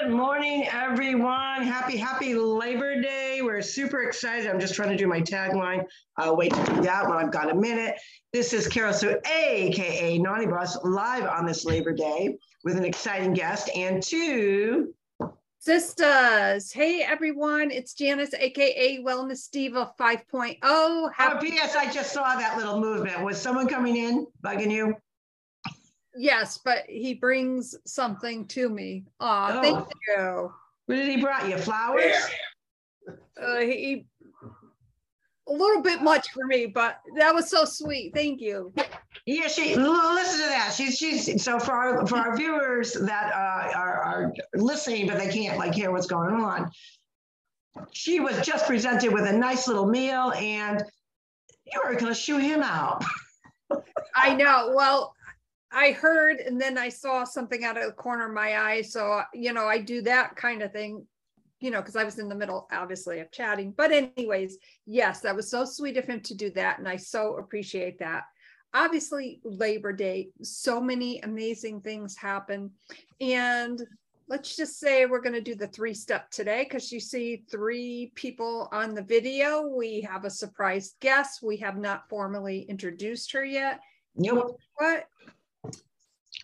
Good morning, everyone. Happy, happy Labor Day. We're super excited. I'm just trying to do my tagline. I'll wait to do that when I've got a minute. This is Carol Sue, AKA Naughty Boss, live on this Labor Day with an exciting guest and two Sisters, hey everyone, it's Janice, aka Wellness Diva 5.0. Oh, oh P.S. I just saw that little movement. Was someone coming in bugging you? Yes, but he brings something to me. Aw, oh. thank you. What did he brought you? Flowers? Uh, he a little bit much for me, but that was so sweet. Thank you. Yeah, she listen to that. She's she's so for our for our viewers that uh, are are listening, but they can't like hear what's going on. She was just presented with a nice little meal, and you were going to shoot him out. I know. Well, I heard, and then I saw something out of the corner of my eye. So uh, you know, I do that kind of thing you know, because I was in the middle, obviously, of chatting. But, anyways, yes, that was so sweet of him to do that. And I so appreciate that. Obviously, Labor Day, so many amazing things happen. And let's just say we're going to do the three step today because you see three people on the video. We have a surprise guest. We have not formally introduced her yet. Nope. But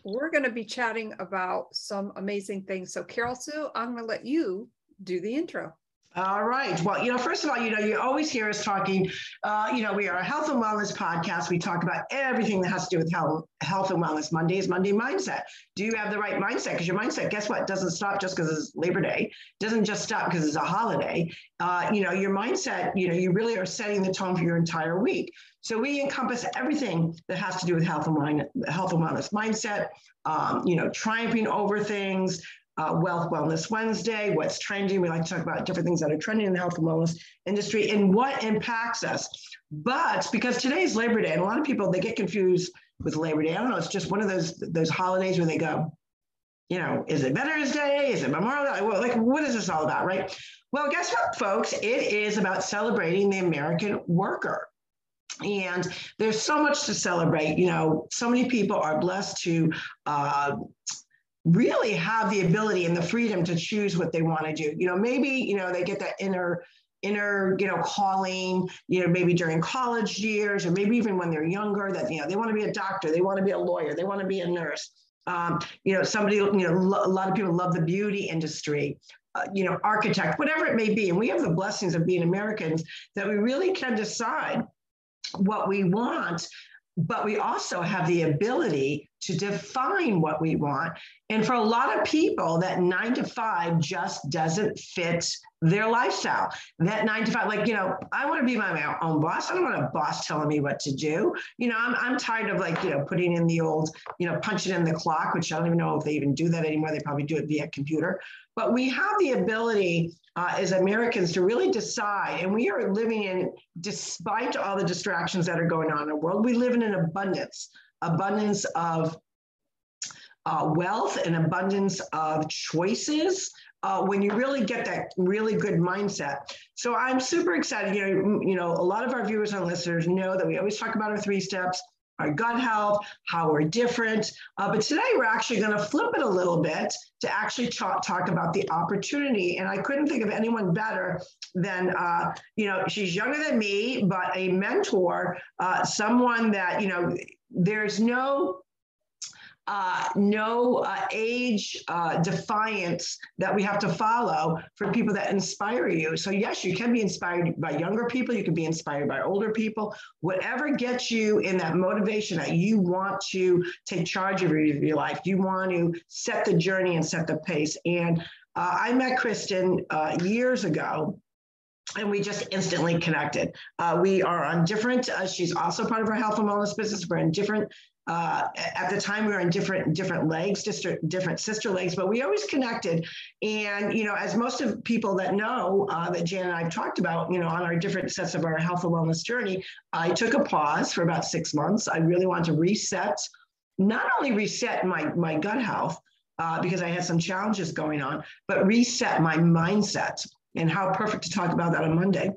we're going to be chatting about some amazing things. So, Carol Sue, I'm going to let you do the intro. All right. Well, you know, first of all, you know, you always hear us talking. Uh, you know, we are a health and wellness podcast. We talk about everything that has to do with health, health and wellness. Monday is Monday mindset. Do you have the right mindset? Because your mindset, guess what, doesn't stop just because it's Labor Day. Doesn't just stop because it's a holiday. Uh, you know, your mindset. You know, you really are setting the tone for your entire week. So we encompass everything that has to do with health and mind, health and wellness mindset. Um, you know, triumphing over things, uh, Wealth Wellness Wednesday, what's trending. We like to talk about different things that are trending in the health and wellness industry and what impacts us. But because today is Labor Day, and a lot of people they get confused with Labor Day. I don't know. It's just one of those those holidays where they go, you know, is it Veterans Day? Is it Memorial Day? Well, like, what is this all about, right? Well, guess what, folks? It is about celebrating the American worker. And there's so much to celebrate. You know, so many people are blessed to uh, really have the ability and the freedom to choose what they want to do. You know, maybe, you know, they get that inner inner you know calling you know maybe during college years or maybe even when they're younger that you know they want to be a doctor they want to be a lawyer they want to be a nurse um, you know somebody you know a lot of people love the beauty industry uh, you know architect whatever it may be and we have the blessings of being americans that we really can decide what we want but we also have the ability to define what we want. And for a lot of people, that nine to five just doesn't fit their lifestyle. That nine to five, like, you know, I want to be my own boss. I don't want a boss telling me what to do. You know, I'm, I'm tired of like, you know, putting in the old, you know, punching in the clock, which I don't even know if they even do that anymore. They probably do it via computer. But we have the ability uh, as Americans to really decide, and we are living in, despite all the distractions that are going on in the world, we live in an abundance, abundance of uh, wealth, and abundance of choices. Uh, when you really get that really good mindset. So I'm super excited. You know, you know, a lot of our viewers and listeners know that we always talk about our three steps our gut health, how we're different. Uh, but today we're actually going to flip it a little bit to actually talk, talk about the opportunity. And I couldn't think of anyone better than, uh, you know, she's younger than me, but a mentor, uh, someone that, you know, there's no uh, no uh, age uh, defiance that we have to follow for people that inspire you. So, yes, you can be inspired by younger people, you can be inspired by older people, whatever gets you in that motivation that you want to take charge of your, life, you want to set the journey and set the pace. And uh, I met Kristen uh, years ago and we just instantly connected. Uh, we are on different. Uh, she's also part of our health and wellness business. We're in different uh, at the time we were in different different legs, different different sister legs, but we always connected. And you know, as most of people that know uh, that Jan and I've talked about, you know, on our different sets of our health and wellness journey, I took a pause for about six months. I really wanted to reset, not only reset my my gut health uh, because I had some challenges going on, but reset my mindset. And how perfect to talk about that on Monday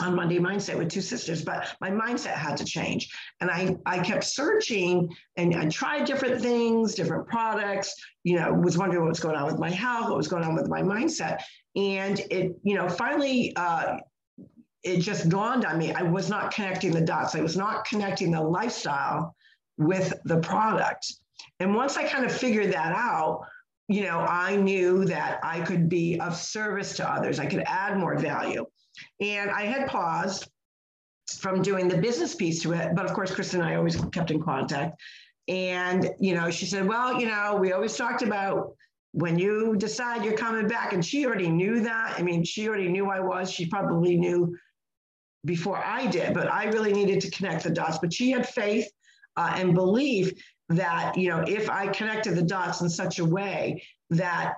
on Monday Mindset with two sisters, but my mindset had to change. And I, I kept searching and I tried different things, different products, you know, was wondering what was going on with my health, what was going on with my mindset. And it, you know, finally, uh, it just dawned on me I was not connecting the dots. I was not connecting the lifestyle with the product. And once I kind of figured that out, you know, I knew that I could be of service to others. I could add more value. And I had paused from doing the business piece to it. But of course, Kristen and I always kept in contact. And, you know, she said, well, you know, we always talked about when you decide you're coming back. And she already knew that. I mean, she already knew I was. She probably knew before I did, but I really needed to connect the dots. But she had faith uh, and belief that, you know, if I connected the dots in such a way that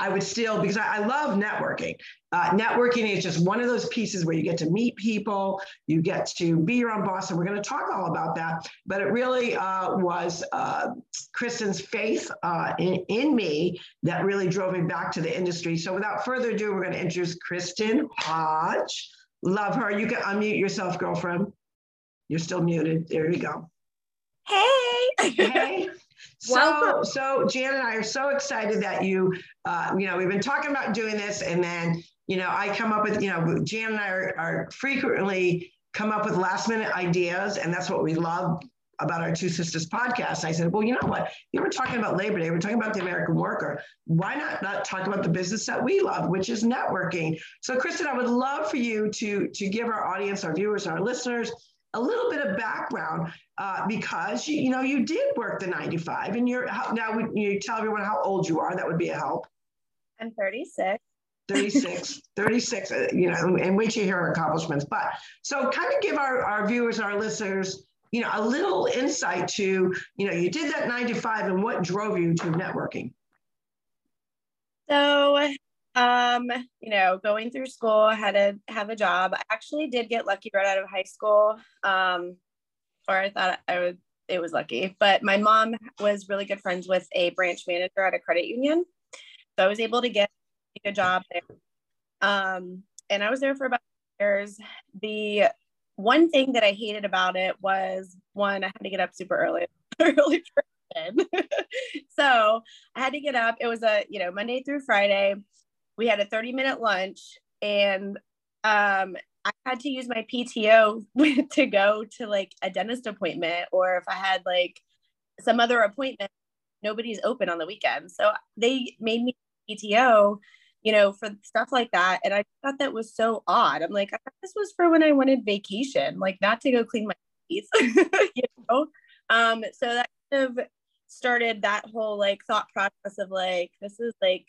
I would still, because I, I love networking. Uh, networking is just one of those pieces where you get to meet people, you get to be your own boss, and we're going to talk all about that. But it really uh, was uh, Kristen's faith uh, in, in me that really drove me back to the industry. So without further ado, we're going to introduce Kristen Hodge. Love her. You can unmute yourself, girlfriend. You're still muted. There you go. Hey. Hey. So, so Jan and I are so excited that you, uh, you know, we've been talking about doing this, and then, you know, I come up with, you know, Jan and I are, are frequently come up with last minute ideas, and that's what we love about our Two Sisters podcast. I said, well, you know what? You were talking about Labor Day. We're talking about the American worker. Why not not talk about the business that we love, which is networking? So, Kristen, I would love for you to to give our audience, our viewers, our listeners a little bit of background uh, because you, you know you did work the 95 and you're now you tell everyone how old you are? That would be a help. I'm 36 36 36 uh, you know and wait to hear our accomplishments. But so kind of give our, our viewers our listeners you know a little insight to you know you did that 95 and what drove you to networking? So um, you know, going through school, I had to have a job. I actually did get lucky right out of high school. Um, or I thought I would it was lucky. But my mom was really good friends with a branch manager at a credit union. So I was able to get a job there. Um, and I was there for about years. The one thing that I hated about it was one, I had to get up super early, early so I had to get up. It was a, you know, Monday through Friday we had a 30 minute lunch and um, I had to use my PTO to go to like a dentist appointment or if I had like some other appointment, nobody's open on the weekend. So they made me PTO, you know, for stuff like that. And I thought that was so odd. I'm like, this was for when I wanted vacation, like not to go clean my teeth, you know? Um, so that kind of started that whole like thought process of like, this is like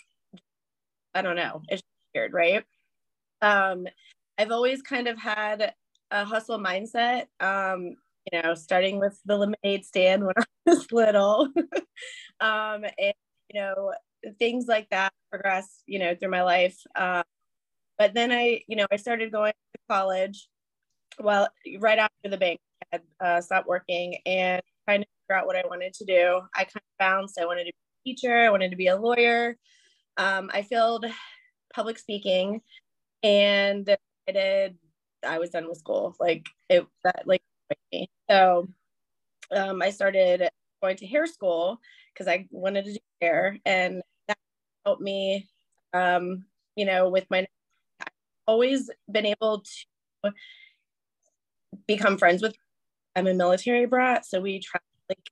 I don't know. It's weird, right? Um, I've always kind of had a hustle mindset. Um, you know, starting with the lemonade stand when I was little, um, and you know, things like that progress, you know, through my life. Um, but then I, you know, I started going to college. Well, right after the bank had uh, stopped working and trying to figure out what I wanted to do. I kind of bounced. I wanted to be a teacher. I wanted to be a lawyer um, I filled public speaking and I did, I was done with school. Like it, that like, so um, I started going to hair school because I wanted to do hair and that helped me, um, you know, with my, I've always been able to become friends with, I'm a military brat. So we try like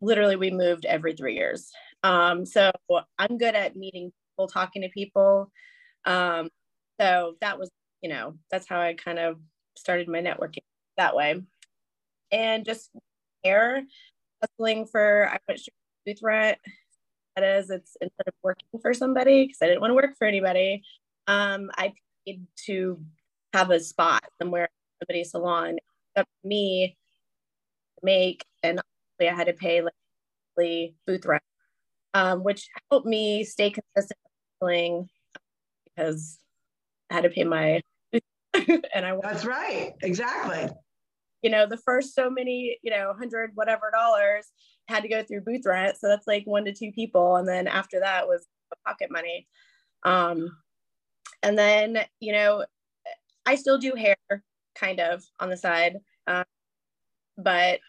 literally we moved every three years. Um, so I'm good at meeting people, talking to people. Um, so that was, you know, that's how I kind of started my networking that way. And just air hustling for, I went booth rent. That is, it's instead of working for somebody, because I didn't want to work for anybody, um, I paid to have a spot somewhere, somebody's salon. To me make, and I had to pay like booth rent, um, which helped me stay consistent because I had to pay my and I That's right. Exactly. You know, the first so many, you know, hundred whatever dollars had to go through booth rent. So that's like one to two people. And then after that was pocket money. Um, and then, you know, I still do hair kind of on the side. Um, but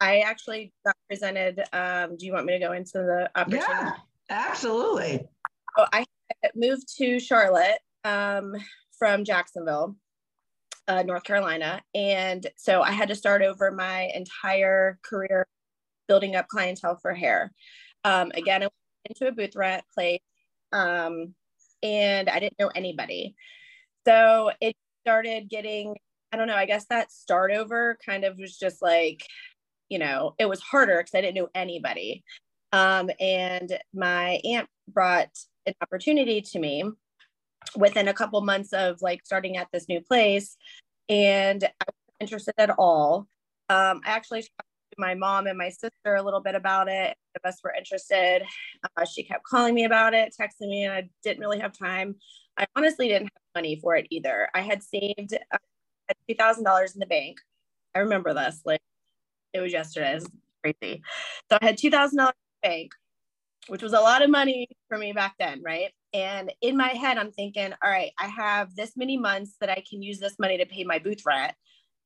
I actually got presented. Um, do you want me to go into the opportunity? Yeah, absolutely. So I moved to Charlotte um, from Jacksonville, uh, North Carolina. And so I had to start over my entire career building up clientele for hair. Um, again, I went into a booth rent place um, and I didn't know anybody. So it started getting, I don't know, I guess that start over kind of was just like, you know, it was harder because I didn't know anybody. Um, and my aunt brought an opportunity to me within a couple months of like starting at this new place and I wasn't interested at all. Um, I actually talked to my mom and my sister a little bit about it. The of us were interested. Uh, she kept calling me about it, texting me, and I didn't really have time. I honestly didn't have money for it either. I had saved uh, $2,000 in the bank. I remember this, like it was yesterday. It's crazy. So I had $2,000 in the bank, which was a lot of money for me back then, right? And in my head, I'm thinking, all right, I have this many months that I can use this money to pay my booth rent.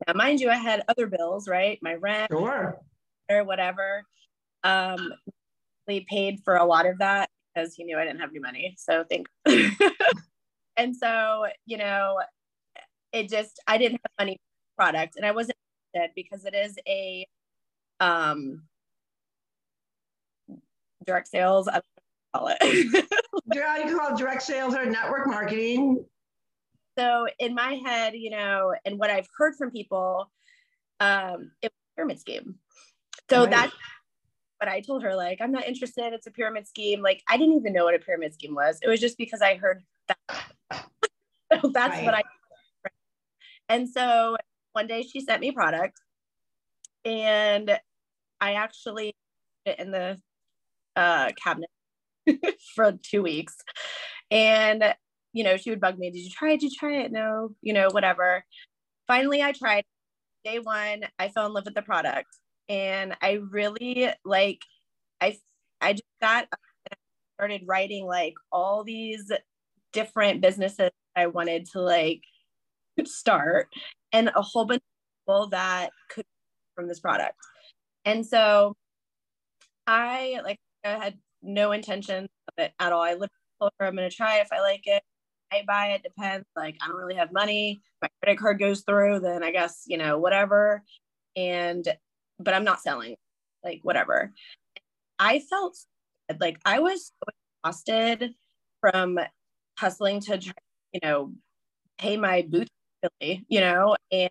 Now, mind you, I had other bills, right? My rent sure. or whatever. Um, we paid for a lot of that because he knew I didn't have any money. So thank. and so, you know, it just I didn't have money product and I wasn't interested because it is a um direct sales. I don't call it. yeah, you call it direct sales or network marketing. So in my head, you know, and what I've heard from people, um, it was a pyramid scheme. So right. that's what I told her, like, I'm not interested. It's a pyramid scheme. Like, I didn't even know what a pyramid scheme was. It was just because I heard that. so that's right. what I. And so one day she sent me product, and I actually in the uh, cabinet for two weeks. And, you know, she would bug me, Did you try it? Did you try it? No, you know, whatever. Finally, I tried. Day one, I fell in love with the product. And I really like, I, I just got started writing like all these different businesses I wanted to like start and a whole bunch of people that could from this product. And so I like I had no intention of it at all. I literally told her I'm gonna try it if I like it. I buy it, depends. Like I don't really have money. My credit card goes through, then I guess, you know, whatever. And but I'm not selling, like whatever. I felt like I was so exhausted from hustling to try, you know pay my booth you know, and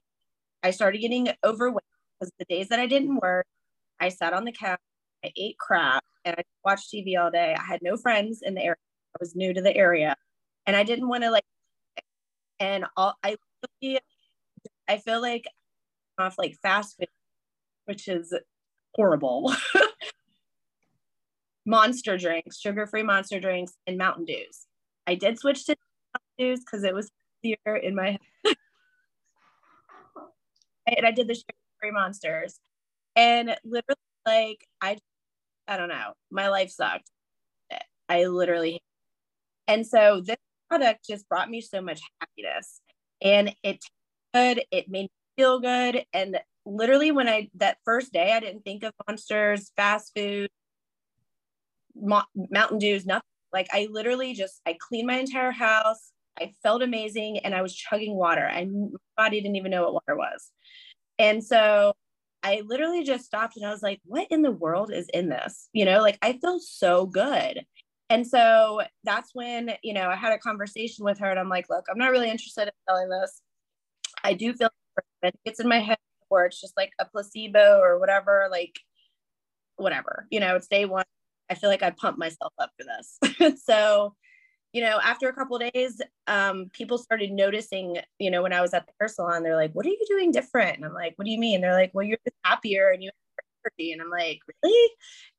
I started getting overweight because the days that I didn't work, I sat on the couch, I ate crap, and I watched TV all day. I had no friends in the area. I was new to the area, and I didn't want to like. And all I, I feel like off like fast food, which is horrible. monster drinks, sugar-free monster drinks, and Mountain Dews. I did switch to Mountain Dews because it was easier in my head. and I did the sugar-free monsters, and literally like I I don't know. My life sucked. I literally, and so this product just brought me so much happiness, and it good. It made me feel good, and literally when I that first day, I didn't think of monsters, fast food, mo- Mountain Dews, nothing. Like I literally just I cleaned my entire house. I felt amazing, and I was chugging water. I my body didn't even know what water was, and so I literally just stopped and I was like, what in the world is in this? You know, like I feel so good. And so that's when, you know, I had a conversation with her and I'm like, look, I'm not really interested in selling this. I do feel it gets in my head or it's just like a placebo or whatever, like whatever, you know, it's day one. I feel like I pumped myself up for this. so you know, after a couple days, um, people started noticing, you know, when I was at the hair salon, they're like, what are you doing different? And I'm like, what do you mean? They're like, well, you're just happier and you have energy. And I'm like, really?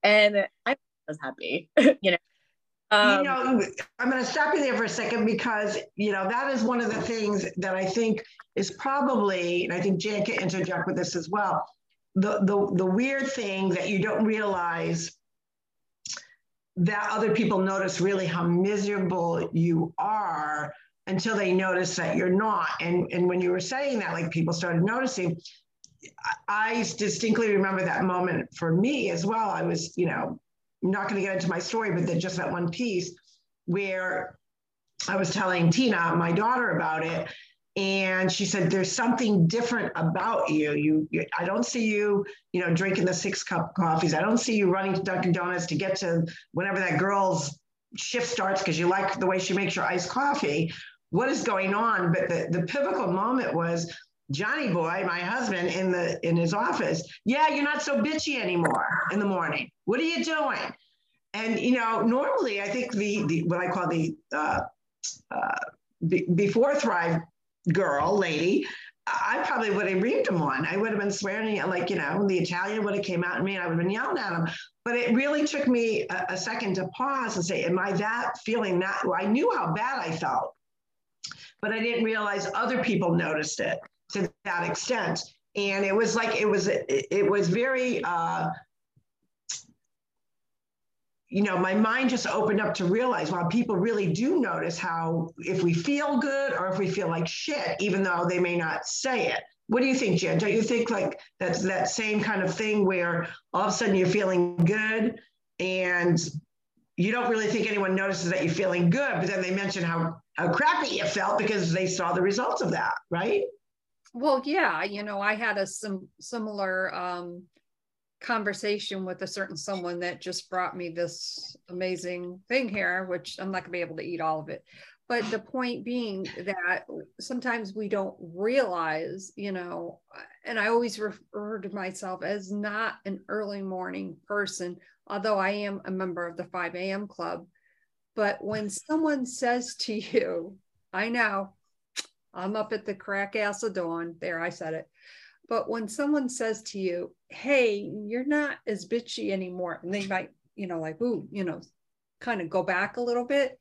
And I was happy, you know. Um, you know, I'm going to stop you there for a second because, you know, that is one of the things that I think is probably, and I think Jan can interject with this as well. The, the, the weird thing that you don't realize that other people notice really how miserable you are until they notice that you're not. And, and when you were saying that, like people started noticing, I distinctly remember that moment for me as well. I was, you know, not going to get into my story, but then just that one piece where I was telling Tina, my daughter, about it. And she said, "There's something different about you. You, you, I don't see you, you know, drinking the six cup coffees. I don't see you running to Dunkin' Donuts to get to whenever that girl's shift starts because you like the way she makes your iced coffee. What is going on?" But the the pivotal moment was Johnny Boy, my husband, in the in his office. Yeah, you're not so bitchy anymore in the morning. What are you doing? And you know, normally I think the the what I call the uh, uh, be, before Thrive girl, lady, I probably would have reamed him one. I would have been swearing, like, you know, the Italian would have came out at me and I would have been yelling at him. But it really took me a, a second to pause and say, am I that feeling that? Well, I knew how bad I felt, but I didn't realize other people noticed it to that extent. And it was like, it was, it, it was very, uh, you know, my mind just opened up to realize, well, people really do notice how if we feel good or if we feel like shit, even though they may not say it. What do you think, Jen? Don't you think like that's that same kind of thing where all of a sudden you're feeling good and you don't really think anyone notices that you're feeling good, but then they mention how how crappy you felt because they saw the results of that, right? Well, yeah, you know, I had a sim- similar um, conversation with a certain someone that just brought me this amazing thing here, which I'm not gonna be able to eat all of it. But the point being that sometimes we don't realize, you know, and I always refer to myself as not an early morning person, although I am a member of the 5 a.m. club. But when someone says to you, I know I'm up at the crack ass of dawn, there I said it but when someone says to you, hey, you're not as bitchy anymore, and they might, you know, like, ooh, you know, kind of go back a little bit.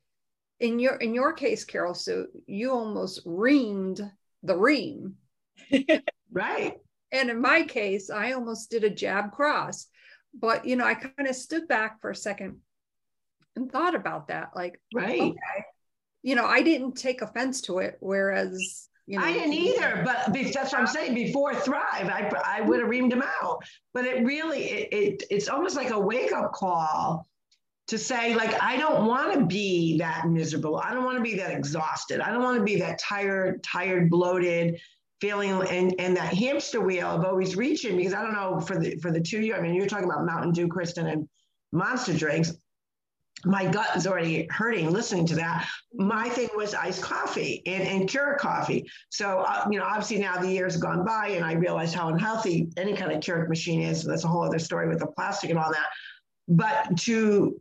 In your in your case, Carol, so you almost reamed the ream. right. And in my case, I almost did a jab cross. But you know, I kind of stood back for a second and thought about that. Like, right. Okay. You know, I didn't take offense to it. Whereas you know, I didn't either, but that's what I'm saying. Before Thrive, I, I would have reamed him out. But it really, it, it it's almost like a wake up call to say, like, I don't want to be that miserable. I don't want to be that exhausted. I don't want to be that tired, tired, bloated, feeling and and that hamster wheel of always reaching. Because I don't know for the for the two year. I mean, you're talking about Mountain Dew, Kristen, and monster drinks my gut is already hurting listening to that. My thing was iced coffee and, and Keurig coffee. So, uh, you know, obviously now the years have gone by and I realized how unhealthy any kind of Keurig machine is. That's a whole other story with the plastic and all that. But to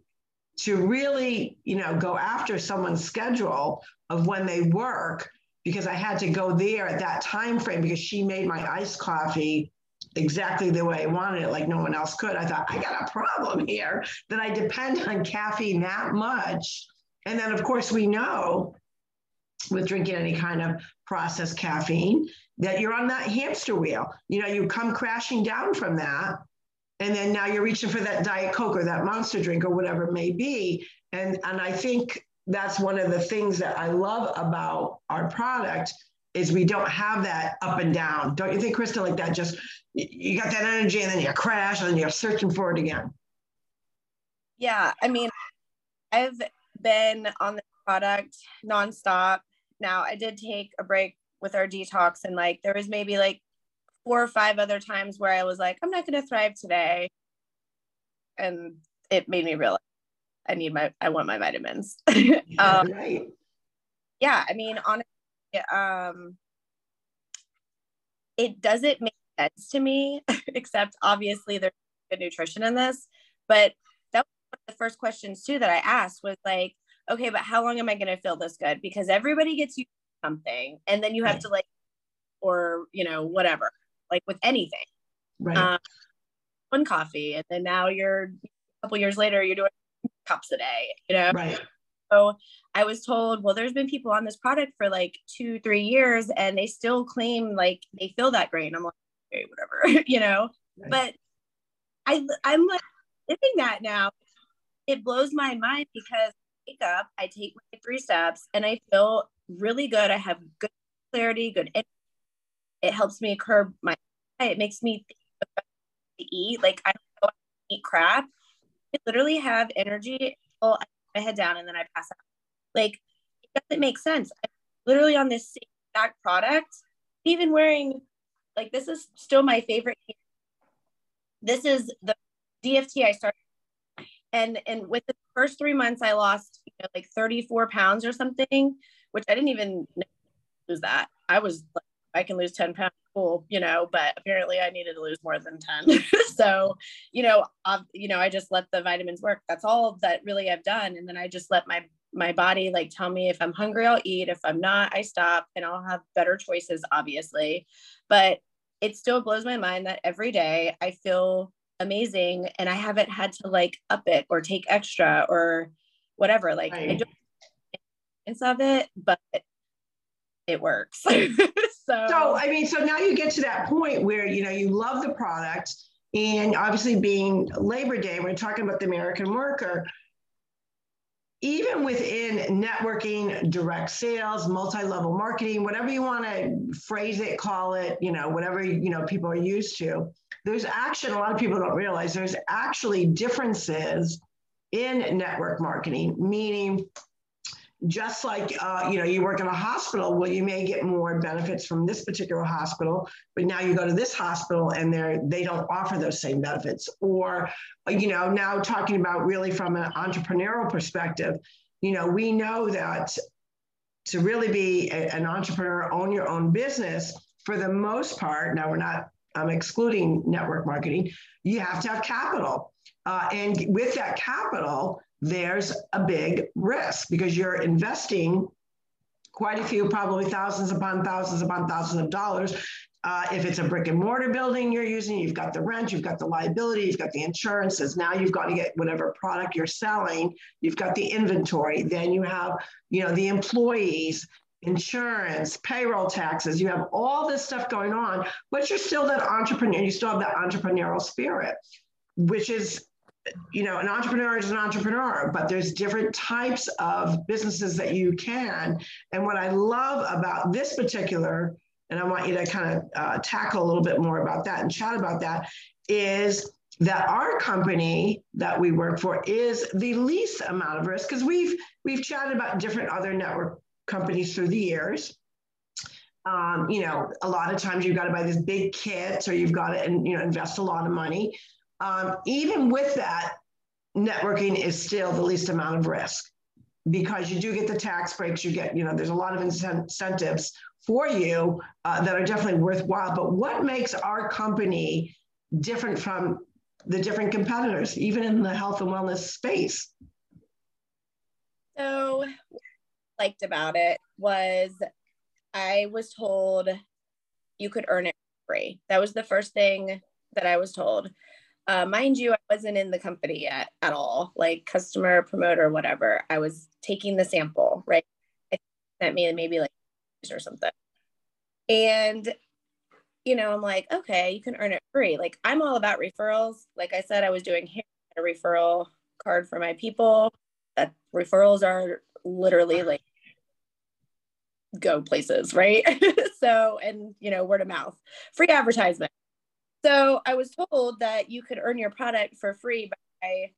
to really, you know, go after someone's schedule of when they work, because I had to go there at that time frame because she made my iced coffee exactly the way I wanted it, like no one else could. I thought, I got a problem here that I depend on caffeine that much. And then, of course, we know with drinking any kind of processed caffeine that you're on that hamster wheel. You know, you come crashing down from that. And then now you're reaching for that Diet Coke or that monster drink or whatever it may be. And, and I think that's one of the things that I love about our product is we don't have that up and down. Don't you think, Krista, like that? Just you got that energy and then you crash and then you're searching for it again. Yeah. I mean, I've been on the product nonstop. Now, I did take a break with our detox, and like there was maybe like four or five other times where I was like, I'm not going to thrive today. And it made me realize I need my, I want my vitamins. um, right. Yeah. I mean, honestly, um, it doesn't make sense to me, except obviously there's good nutrition in this. But that was one of the first questions too that I asked was like, okay, but how long am I going to feel this good? Because everybody gets you something, and then you have right. to like, or you know, whatever, like with anything. Right. Um, one coffee, and then now you're a couple years later, you're doing cups a day. You know. Right. So I was told, well, there's been people on this product for like two, three years, and they still claim like they feel that great. And I'm like, okay, whatever, you know. Right. But I, I'm like living that now. It blows my mind because I wake up, I take my three steps, and I feel really good. I have good clarity, good. Energy. It helps me curb my. It makes me eat. Like I don't eat crap. I literally have energy. Well, I my head down and then I pass out. Like it doesn't make sense. I'm literally on this same exact product, even wearing like this is still my favorite. This is the DFT I started, and and with the first three months, I lost you know, like 34 pounds or something, which I didn't even lose that. I was like, I can lose 10 pounds, cool, you know, but apparently I needed to lose more than 10. so, you know, I've, you know, I just let the vitamins work. That's all that really I've done. And then I just let my my body like tell me if I'm hungry, I'll eat. If I'm not, I stop and I'll have better choices, obviously. But it still blows my mind that every day I feel amazing and I haven't had to like up it or take extra or whatever. Like right. I don't of it, but it works. so. so I mean, so now you get to that point where you know you love the product, and obviously being Labor Day, we're talking about the American worker. Even within networking, direct sales, multi-level marketing, whatever you want to phrase it, call it, you know, whatever you know people are used to, there's action. A lot of people don't realize there's actually differences in network marketing, meaning just like uh, you know you work in a hospital well you may get more benefits from this particular hospital but now you go to this hospital and they're they don't offer those same benefits. Or you know now talking about really from an entrepreneurial perspective you know we know that to really be a, an entrepreneur own your own business for the most part now we're not i'm excluding network marketing you have to have capital. Uh, and with that capital there's a big risk because you're investing quite a few, probably thousands upon thousands upon thousands of dollars. Uh, if it's a brick and mortar building you're using, you've got the rent, you've got the liability, you've got the insurances. Now you've got to get whatever product you're selling. You've got the inventory. Then you have, you know, the employees, insurance, payroll taxes. You have all this stuff going on, but you're still that entrepreneur. You still have that entrepreneurial spirit, which is you know, an entrepreneur is an entrepreneur, but there's different types of businesses that you can. And what I love about this particular, and I want you to kind of uh, tackle a little bit more about that and chat about that, is that our company that we work for is the least amount of risk because we've we've chatted about different other network companies through the years. Um, you know, a lot of times you've got to buy this big kit or you've got to you know invest a lot of money. Um, even with that, networking is still the least amount of risk because you do get the tax breaks. You get, you know, there's a lot of incentives for you uh, that are definitely worthwhile. But what makes our company different from the different competitors, even in the health and wellness space? So, liked about it was I was told you could earn it free. That was the first thing that I was told. Uh, mind you, I wasn't in the company yet at all, like customer, promoter, whatever. I was taking the sample, right? It sent me maybe like or something. And, you know, I'm like, okay, you can earn it free. Like, I'm all about referrals. Like I said, I was doing a referral card for my people. That referrals are literally like go places, right? so, and, you know, word of mouth, free advertisement. So I was told that you could earn your product for free by,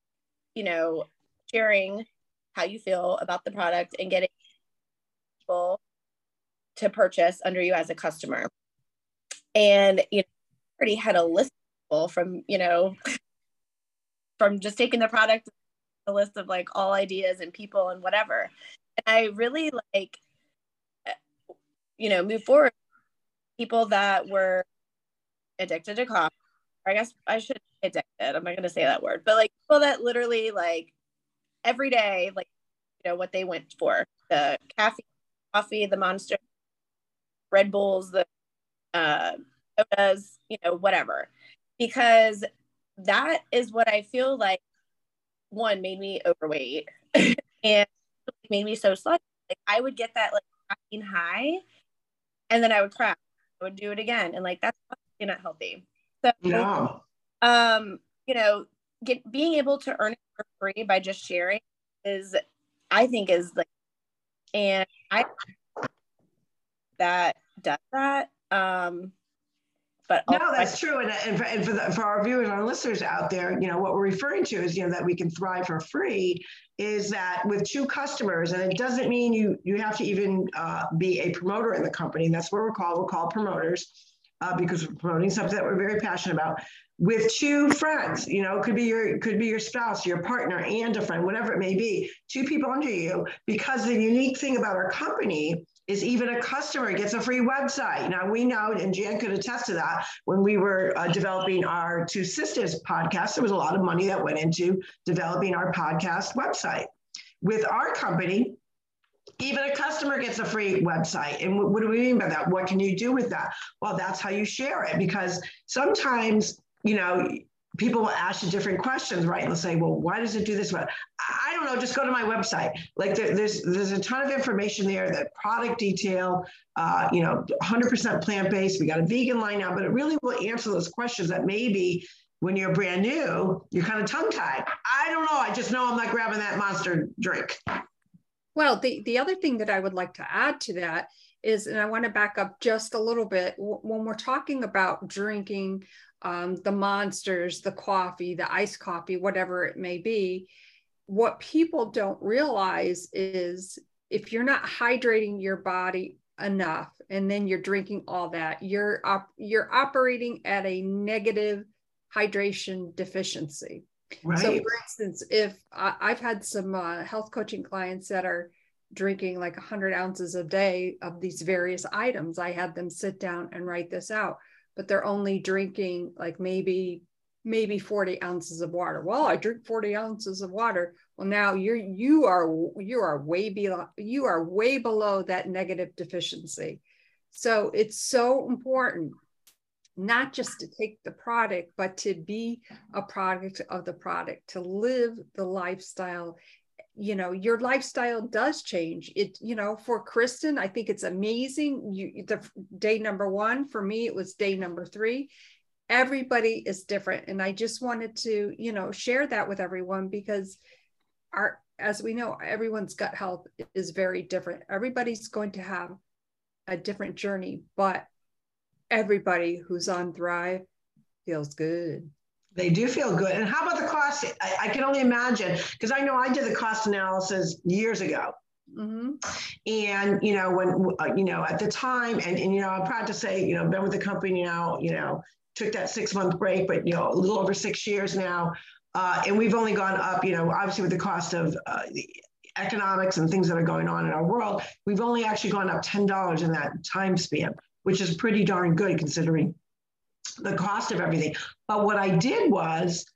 you know, sharing how you feel about the product and getting people to purchase under you as a customer. And you know, already had a list from, you know, from just taking the product, a list of like all ideas and people and whatever. And I really like, eh, you know, move forward people that were addicted to coffee. I guess I should addicted. I'm not gonna say that word, but like people that literally like every day, like you know what they went for the caffeine, coffee, the monster, Red Bulls, the uh, sodas, you know, whatever, because that is what I feel like. One made me overweight and made me so sluggish. Like I would get that like caffeine high, and then I would crash. I would do it again, and like that's not healthy. So, no. um, you know, get being able to earn it for free by just sharing is, I think, is like, and I that does that. Um, but no, that's true. And, and, for, and for, the, for our viewers, and our listeners out there, you know, what we're referring to is, you know, that we can thrive for free is that with two customers, and it doesn't mean you, you have to even uh, be a promoter in the company. And that's what we're called. We're called promoters uh, because we're promoting something that we're very passionate about with two friends you know could be your could be your spouse your partner and a friend whatever it may be two people under you because the unique thing about our company is even a customer gets a free website. Now we know and jan could attest to that when we were uh, developing our two sisters podcast there was a lot of money that went into developing our podcast website. With our company even a customer gets a free website. And what do we mean by that? What can you do with that? Well, that's how you share it because sometimes you know, people will ask you different questions, right? They'll say, well, why does it do this? Well, I don't know, just go to my website. Like there, there's there's a ton of information there, that product detail, uh, you know, 100% plant-based. We got a vegan line now, but it really will answer those questions that maybe when you're brand new, you're kind of tongue-tied. I don't know. I just know I'm not grabbing that monster drink. Well, the, the other thing that I would like to add to that is, and I want to back up just a little bit, when we're talking about drinking um, the monsters, the coffee, the iced coffee, whatever it may be. What people don't realize is if you're not hydrating your body enough and then you're drinking all that, you're op- you're operating at a negative hydration deficiency. Right. So, for instance, if I, have had some uh, health coaching clients that are drinking like 100 ounces a day of these various items, I had them sit down and write this out but they're only drinking like maybe maybe 40 ounces of water. Well i drink 40 ounces of water. Well now you're you are you are way below you are way below that negative deficiency. So it's so important not just to take the product but to be a product of the product to live the lifestyle. You know your lifestyle does change. It you know for kristen i think it's amazing. You the day number one for me it was day number three. Everybody is different and i just wanted to you know share that with everyone because our as we know everyone's gut health is very different. Everybody's going to have a different journey but everybody who's on thrive feels good they do feel good. And how about the cost? I, I can only imagine because I know I did the cost analysis years ago. Mm-hmm. And you know when uh, you know at the time, and, and you know I'm proud to say you know been with the company now. You know took that six month break, but you know a little over six years now, uh, and we've only gone up. You know obviously with the cost of uh, the economics and things that are going on in our world, we've only actually gone up ten dollars in that time span, which is pretty darn good considering the cost of everything. But what I did was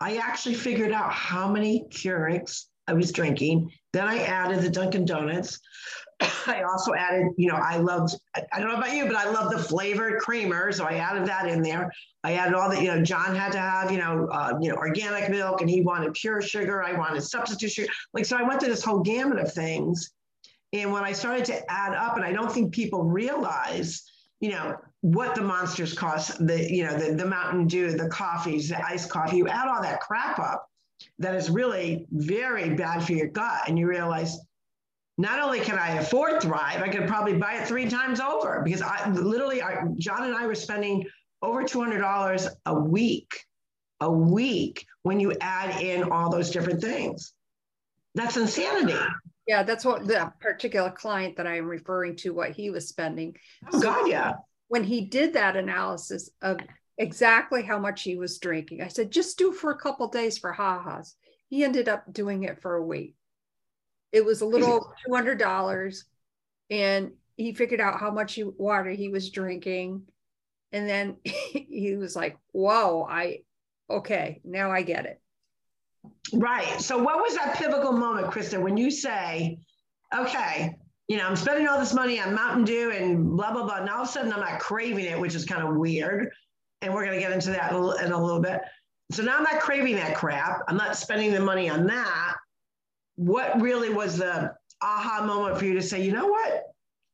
I actually figured out how many Keurigs I was drinking. Then I added the Dunkin' Donuts. I also added, you know, I loved, I don't know about you, but I love the flavored creamer. So I added that in there. I added all the, you know, John had to have, you know, uh, you know, organic milk and he wanted pure sugar. I wanted substitute sugar. Like, so I went through this whole gamut of things. And when I started to add up, and I don't think people realize, you know, what the monsters cost, the, you know, the, the Mountain Dew, the coffees, the iced coffee, you add all that crap up that is really very bad for your gut. And you realize not only can I afford Thrive, I could probably buy it three times over because I literally, I, John and I were spending over $200 a week, a week when you add in all those different things. That's insanity. Yeah, that's what the particular client that I am referring to, what he was spending. Oh, God, yeah when he did that analysis of exactly how much he was drinking, I said, just do for a couple days for ha-has. He ended up doing it for a week. It was a little $200 and he figured out how much water he was drinking. And then he was like, whoa, I, okay, now I get it. Right. So what was that pivotal moment, Krista, when you say, okay, you know, I'm spending all this money on Mountain Dew and blah, blah, blah. And all of a sudden I'm not craving it, which is kind of weird. And we're going to get into that in a little bit. So now I'm not craving that crap. I'm not spending the money on that. What really was the aha moment for you to say, you know what?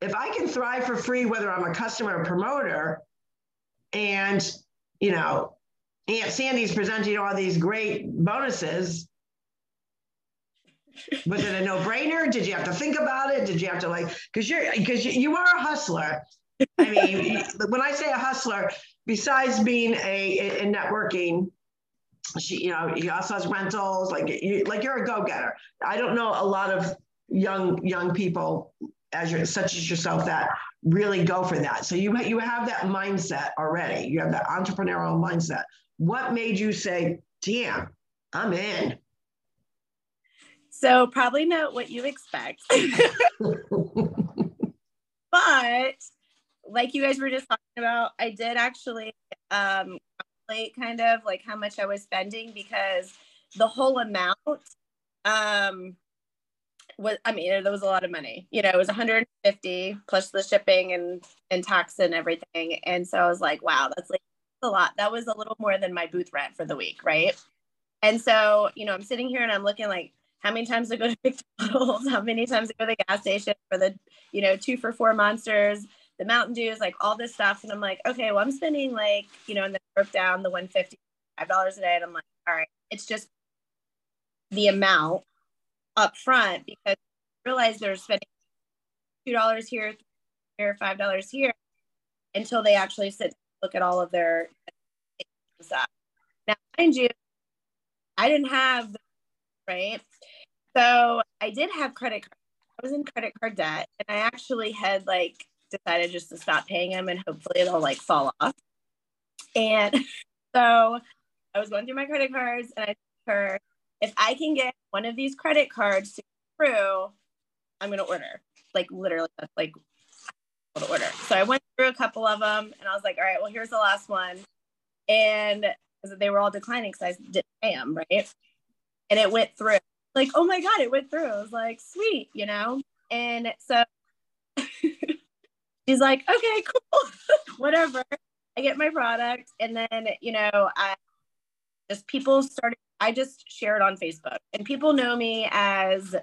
If I can thrive for free, whether I'm a customer or promoter, and, you know, Aunt Sandy's presenting all these great bonuses, Was it a no-brainer? Did you have to think about it? Did you have to like because you're because you, you are a hustler. I mean, when I say a hustler, besides being a in networking, she you know he also has rentals. Like you like you're a go-getter. I don't know a lot of young young people as you such as yourself that really go for that. So you you have that mindset already. You have that entrepreneurial mindset. What made you say, "Damn, I'm in"? So probably not what you expect. but like you guys were just talking about, I did actually um calculate kind of like how much I was spending because the whole amount um was I mean there was a lot of money. You know, it was 150 plus the shipping and and tax and everything. And so I was like, wow, that's like a lot. That was a little more than my booth rent for the week, right? And so, you know, I'm sitting here and I'm looking like how many times I go to McDonald's, how many times I go to the gas station for the, you know, two for four monsters, the Mountain Dews, like all this stuff. And I'm like, okay, well, I'm spending like, you know, and then broke down the 150 $5 a day. And I'm like, all right, it's just the amount up front because I realize they're spending $2 here, here, $5 here until they actually sit look at all of their. Now, mind you, I didn't have, right? So I did have credit card. I was in credit card debt and I actually had like decided just to stop paying them and hopefully they'll like fall off. And so I was going through my credit cards and I told her, if I can get one of these credit cards to through, I'm going to order. Like literally, that's like to order. So I went a couple of them and I was like, all right, well, here's the last one. And they were all declining because I didn't pay them, right? And it went through. Like, oh my God, it went through. I was like, sweet, you know? And so she's like, okay, cool, whatever. I get my product. And then, you know, I just people started, I just shared on Facebook and people know me as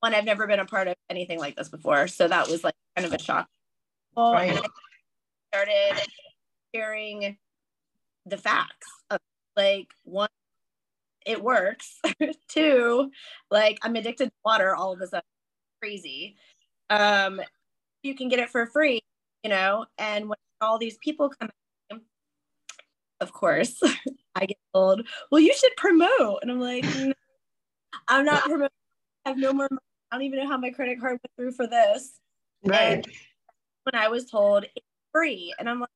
one, I've never been a part of anything like this before. So that was like kind of a shock. Right. And I started sharing the facts of like one, it works. Two, like I'm addicted to water all of a sudden. Crazy. Um, you can get it for free, you know, and when all these people come in, of course, I get told, well, you should promote. And I'm like, no, I'm not promoting. I have no more money. I don't even know how my credit card went through for this. Right. And when I was told it's free, and I'm like,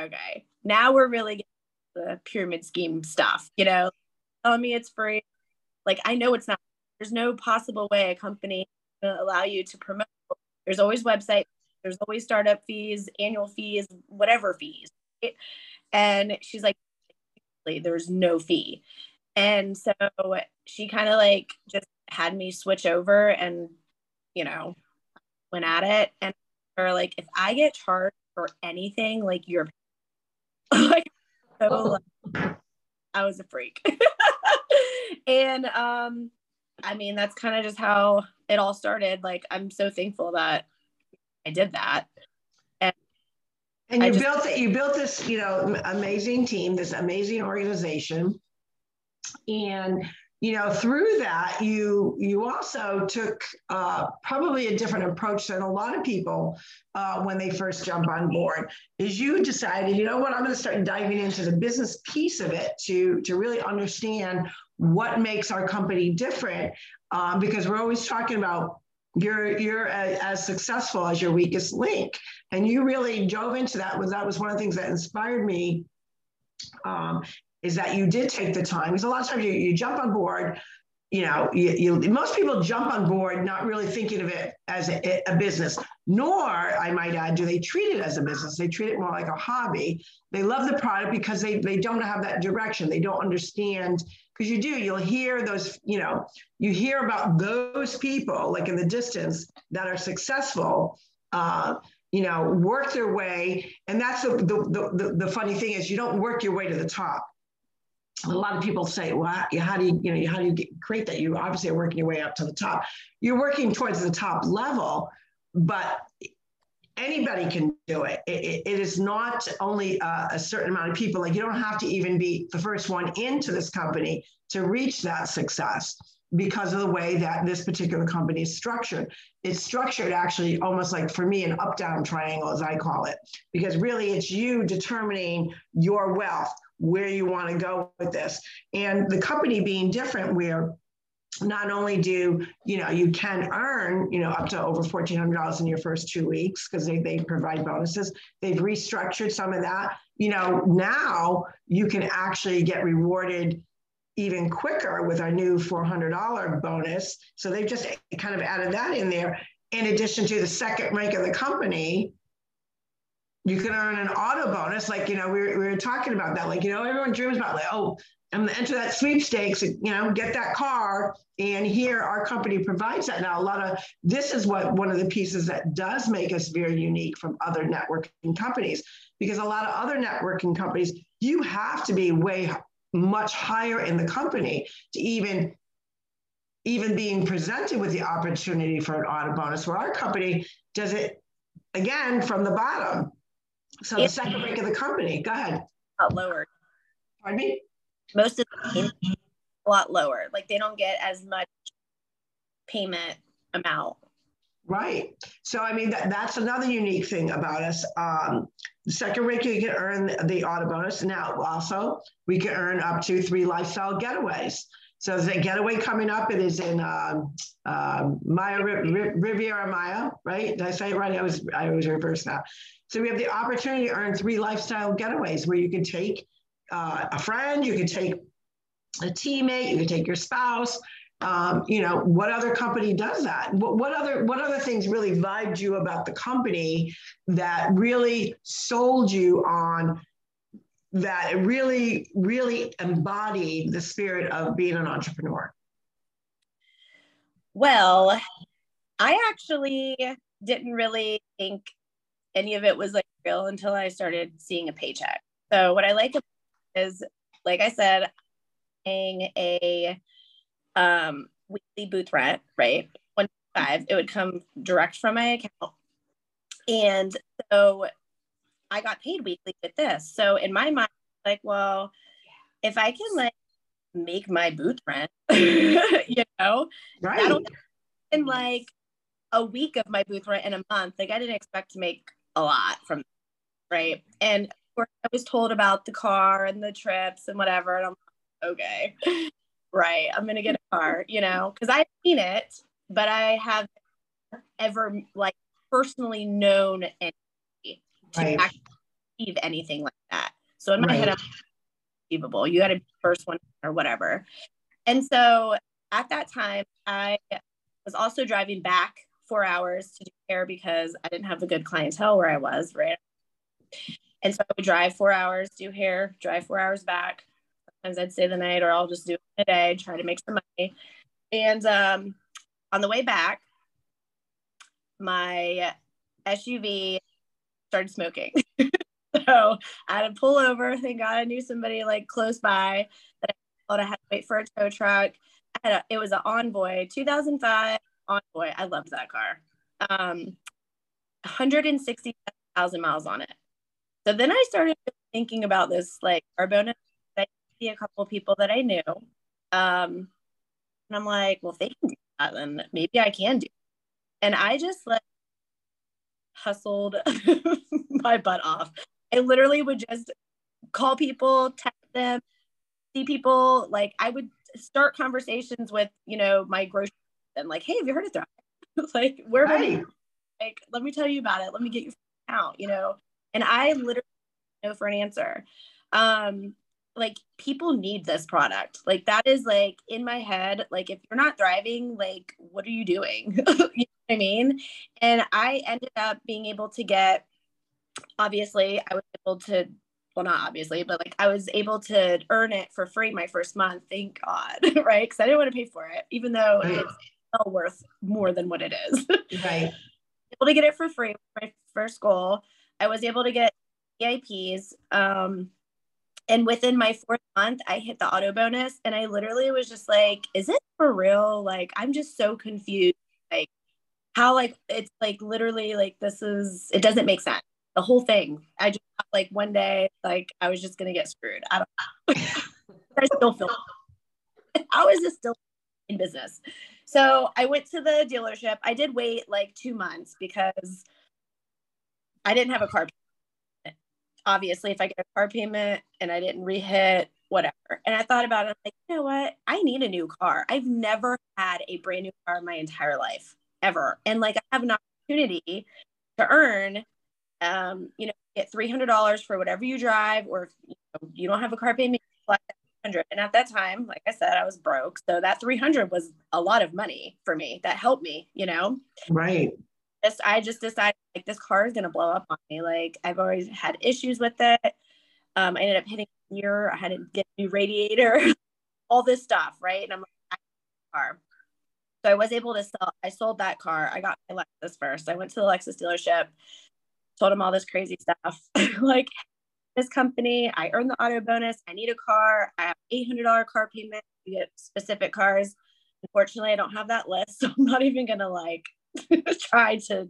okay, now we're really getting the pyramid scheme stuff, you know, telling me it's free. Like I know it's not. There's no possible way a company will allow you to promote. There's always website. There's always startup fees, annual fees, whatever fees. And she's like, there's no fee. And so she kind of like just had me switch over and, you know, went at it. And or like, if I get charged for anything, like you're like, so like, I was a freak. and um, I mean, that's kind of just how it all started. Like, I'm so thankful that I did that. And, and you just, built it, you built this, you know, amazing team, this amazing organization. And you know through that you you also took uh, probably a different approach than a lot of people uh, when they first jump on board is you decided you know what i'm going to start diving into the business piece of it to to really understand what makes our company different um, because we're always talking about you're you're as, as, successful as your weakest link. And you really dove into that was that was one of the things that inspired me um, is that you did take the time because a lot of times you, you jump on board you know you, you, most people jump on board not really thinking of it as a, a, business nor i might add do they treat it as a business. They treat it more like a hobby. They love the product because they, they don't have that direction. They don't understand because you do you'll hear those you know you hear about those people like in the distance that are successful uh, you know work their way. And that's the, the, the, the funny thing is you don't work your way to the top a lot of people say, well, how do you, you know, how do you get, create that? You obviously are working your way up to the top. You're working towards the top level, but anybody can do it. it, it is not only a, a, certain amount of people. Like you don't have to even be the first one into this company to reach that success. because of the way that this particular company is structured. It's structured actually almost like for me an up down triangle, as I call it, because really it's you determining your wealth, where you want to go with this. And the company being different, where not only do you know you can earn you know up to over $1400 in your first two weeks because they, they provide bonuses. They've restructured some of that. You know now you can actually get rewarded even quicker with our new $400 bonus. So they've just kind of added that in there in addition to the second rank of the company you can earn an auto bonus like you know we were, we were talking about that like you know everyone dreams about like oh I'm going to enter that sweepstakes, and, you know, get that car. And here our company provides that. Now, a lot of this is what one of the pieces that does make us very unique from other networking companies, because a lot of other networking companies, you have to be way much higher in the company to even even being presented with the opportunity for an auto bonus where our company does it again from the bottom so the second rank of the company go ahead A Lot lower pardon me most of the a lot lower. Like they don't get as much payment amount. Right. So I mean that, that's another unique thing about us. Um, the second rank you can earn the auto bonus. Now also we can earn up to three lifestyle getaways. So there's a getaway coming up. It is in um, uh, Maya Riviera Maya, right? Did I say it right? I was I was reversed now. So we have the opportunity to earn three lifestyle getaways where you can take uh, a friend, you can take a teammate, you can take your spouse. Um, you know, what other company does that? What, what other what other things really vibed you about the company that really sold you on that really, really embodied the spirit of being an entrepreneur? Well, I actually didn't really think any of it was like real until I started seeing a paycheck. So what I like is like I said, paying a um, weekly booth rent, right? One five, it would come direct from my account. And so I got paid weekly with this. So in my mind, like, well, if I can like make my booth rent, you know, right. in like a week of my booth rent in a month. Like I didn't expect to make a lot from right. And I was told about the car and the trips and whatever. And I'm like, okay, right. I'm going to get a car, you know, because I've seen it, but I have ever like personally known anybody right. to achieve anything like that. So in my right. head, I'm achievable. You got to be the first one or whatever. And so at that time, I was also driving back four hours to do hair because I didn't have a good clientele where I was, right? And so I would drive four hours, do hair, drive four hours back. Sometimes I'd stay the night or I'll just do it a day, try to make some money. And um, on the way back, my SUV started smoking. so I had to pull over. Thank God I knew somebody like close by that I I had to wait for a tow truck. I had a, it was an Envoy 2005 Envoy. I loved that car. Um, 160,000 miles on it. So then I started thinking about this like car bonus. I see a couple people that I knew. Um, and I'm like, well, if they can do that, then maybe I can do. It. And I just like hustled my butt off. I literally would just call people, text them, see people. Like I would start conversations with, you know, my grocery and like, hey, have you heard of Thrive? like, where right. like, let me tell you about it. Let me get you out, you know. And I literally know for an answer. Um, like people need this product. Like that is like in my head, like if you're not thriving, like what are you doing? you I mean? And I ended up being able to get obviously I was able to well not obviously, but like I was able to earn it for free my first month. Thank God. right. Cause I didn't want to pay for it, even though right. it's well worth more than what it is. right. able to get it for free, my first goal. I was able to get VIPs. Um, and within my fourth month, I hit the auto bonus, and I literally was just like, "Is it for real?" Like, I'm just so confused. Like, how like it's like literally like this is it doesn't make sense. The whole thing. I just like one day like I was just gonna get screwed. I don't. Know i still feel. How is this still in business. So I went to the dealership. I did wait like two months because I didn't have a car. Payment. Obviously, if I get a car payment and I didn't rehit, whatever. And I thought about it, I'm like, you know what? I need a new car. I've never had a brand new car in my entire life, ever. And like I have an opportunity to earn um, you know, get $300 for whatever you drive, or if you, know, you don't have a car payment, 300 And at that time, like I said, I was broke. So that 300 was a lot of money for me that helped me, you know? Right. Just, I just decided like this car is going to blow up on me. Like I've always had issues with it. Um, I ended up hitting a year. I had to get a new radiator, all this stuff. Right. And I'm like, car. So I was able to sell, I sold that car. I got my Lexus first. I went to the Lexus dealership, told them all this crazy stuff. like this company, I earned the auto bonus. I need a car. I have $800 car payment. You get specific cars. Unfortunately, I don't have that list. So I'm not even going to like try to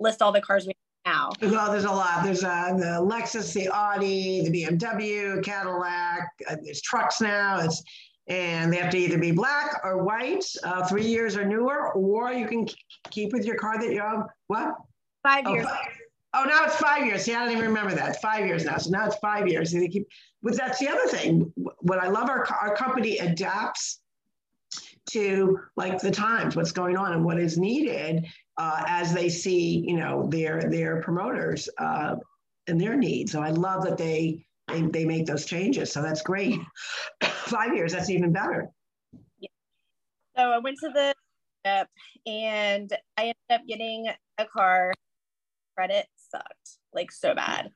list all the cars we have now. Well, there's a lot. There's uh, the Lexus, the Audi, the BMW, Cadillac. Uh, there's trucks now. It's and they have to either be black or white, uh, three years or newer, or you can keep with your car that you have. What? Five years. Oh, five. Oh, now it's five years. See, I don't even remember that. five years now. So now it's five years. And they keep, but that's the other thing. What I love, our, our company adapts to like the times, what's going on and what is needed uh, as they see, you know, their their promoters uh, and their needs. So I love that they they, they make those changes. So that's great. Five years, that's even better. Yeah. So I went to the and I ended up getting a car credit sucked like so bad.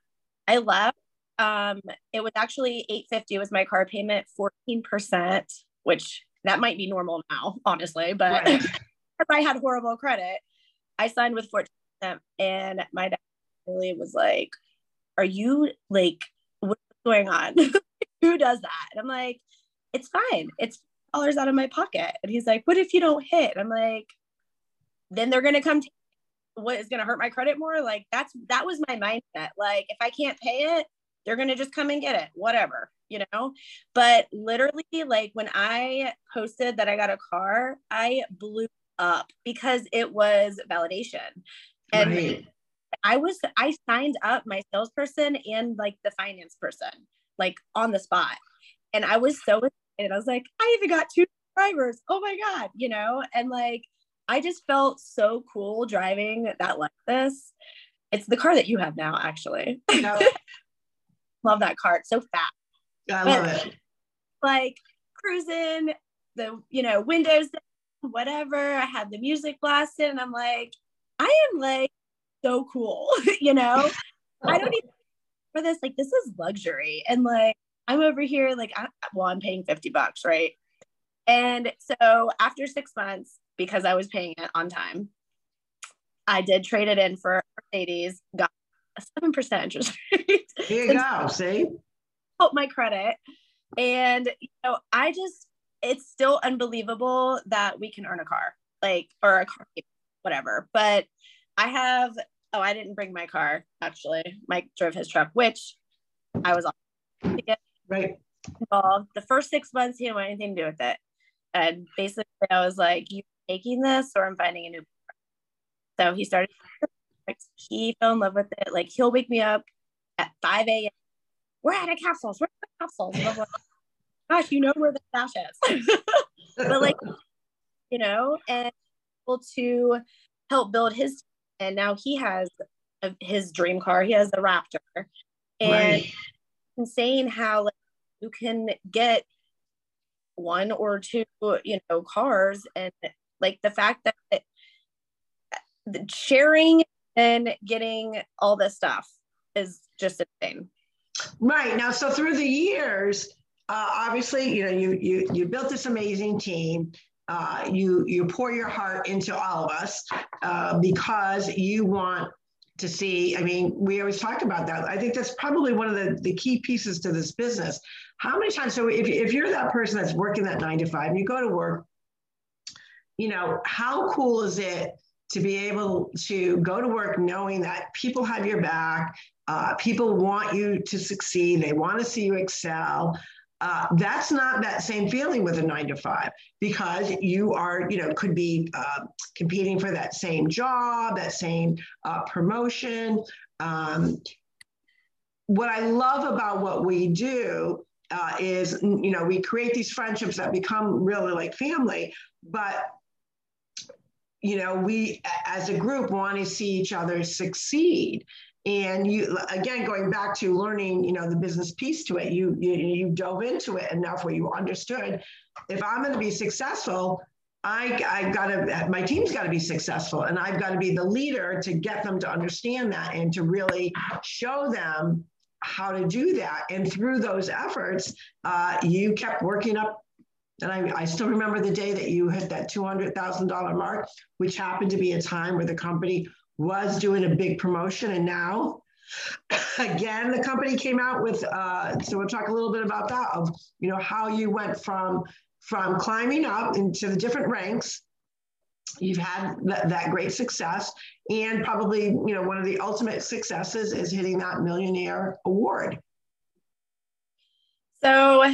I left. Um, it was actually 850 was my car payment, 14%, which that might be normal now, honestly, but right. I had horrible credit. I signed with 14% and my dad really was like, Are you like, what's going on? Who does that? And I'm like, It's fine. It's dollars out of my pocket. And he's like, What if you don't hit? I'm like, then they're gonna come what is going to hurt my credit more like that's that was my mindset like if i can't pay it they're going to just come and get it whatever you know but literally like when i posted that i got a car i blew up because it was validation and right. i was i signed up my salesperson and like the finance person like on the spot and i was so excited i was like i even got two drivers oh my god you know and like I just felt so cool driving that Lexus. It's the car that you have now, actually. love that car. It's so fast. I but, love it. Like cruising, the you know windows, whatever. I had the music blasting, and I'm like, I am like so cool, you know. I don't even for this. Like this is luxury, and like I'm over here, like I, well, I'm paying fifty bucks, right? And so after six months, because I was paying it on time. I did trade it in for Mercedes, got a 7% interest rate. Here you go, see? Help my credit. And, you know, I just, it's still unbelievable that we can earn a car, like, or a car, whatever. But I have, oh, I didn't bring my car, actually. Mike drove his truck, which I was on. Right. Involved. The first six months, he didn't want anything to do with it. And basically, I was like, you taking this or I'm finding a new. So he started. He fell in love with it. Like he'll wake me up at 5 a.m. We're at a capsules. We're at the capsules. Like, Gosh, you know where the stash is. but like, you know, and able to help build his. And now he has a, his dream car. He has a Raptor, and right. insane how like you can get one or two, you know, cars and like the fact that sharing and getting all this stuff is just insane. Right now, so through the years, uh, obviously, you know, you you you built this amazing team. Uh, you you pour your heart into all of us uh, because you want to see. I mean, we always talk about that. I think that's probably one of the, the key pieces to this business. How many times? So if if you're that person that's working that nine to five, and you go to work you know, how cool is it to be able to go to work knowing that people have your back, uh, people want you to succeed, they want to see you excel. Uh, that's not that same feeling with a nine to five because you are, you know, could be uh, competing for that same job, that same uh, promotion. Um, what I love about what we do uh, is, you know, we create these friendships that become really like family, but you know, we as a group want to see each other succeed and you again going back to learning you know the business piece to it you you, you dove into it enough where you understood if i'm going to be successful I, I've got to, my team's got to be successful and I've got to be the leader to get them to understand that and to really show them how to do that. And through those efforts, uh, you kept working up. And I, I still remember the day that you hit that $200,000 mark, which happened to be a time where the company was doing a big promotion and now again the company came out with uh, so we'll talk a little bit about that of you know how you went from from climbing up into the different ranks. You've had that, that great success and probably you know one of the ultimate successes is hitting that millionaire award. So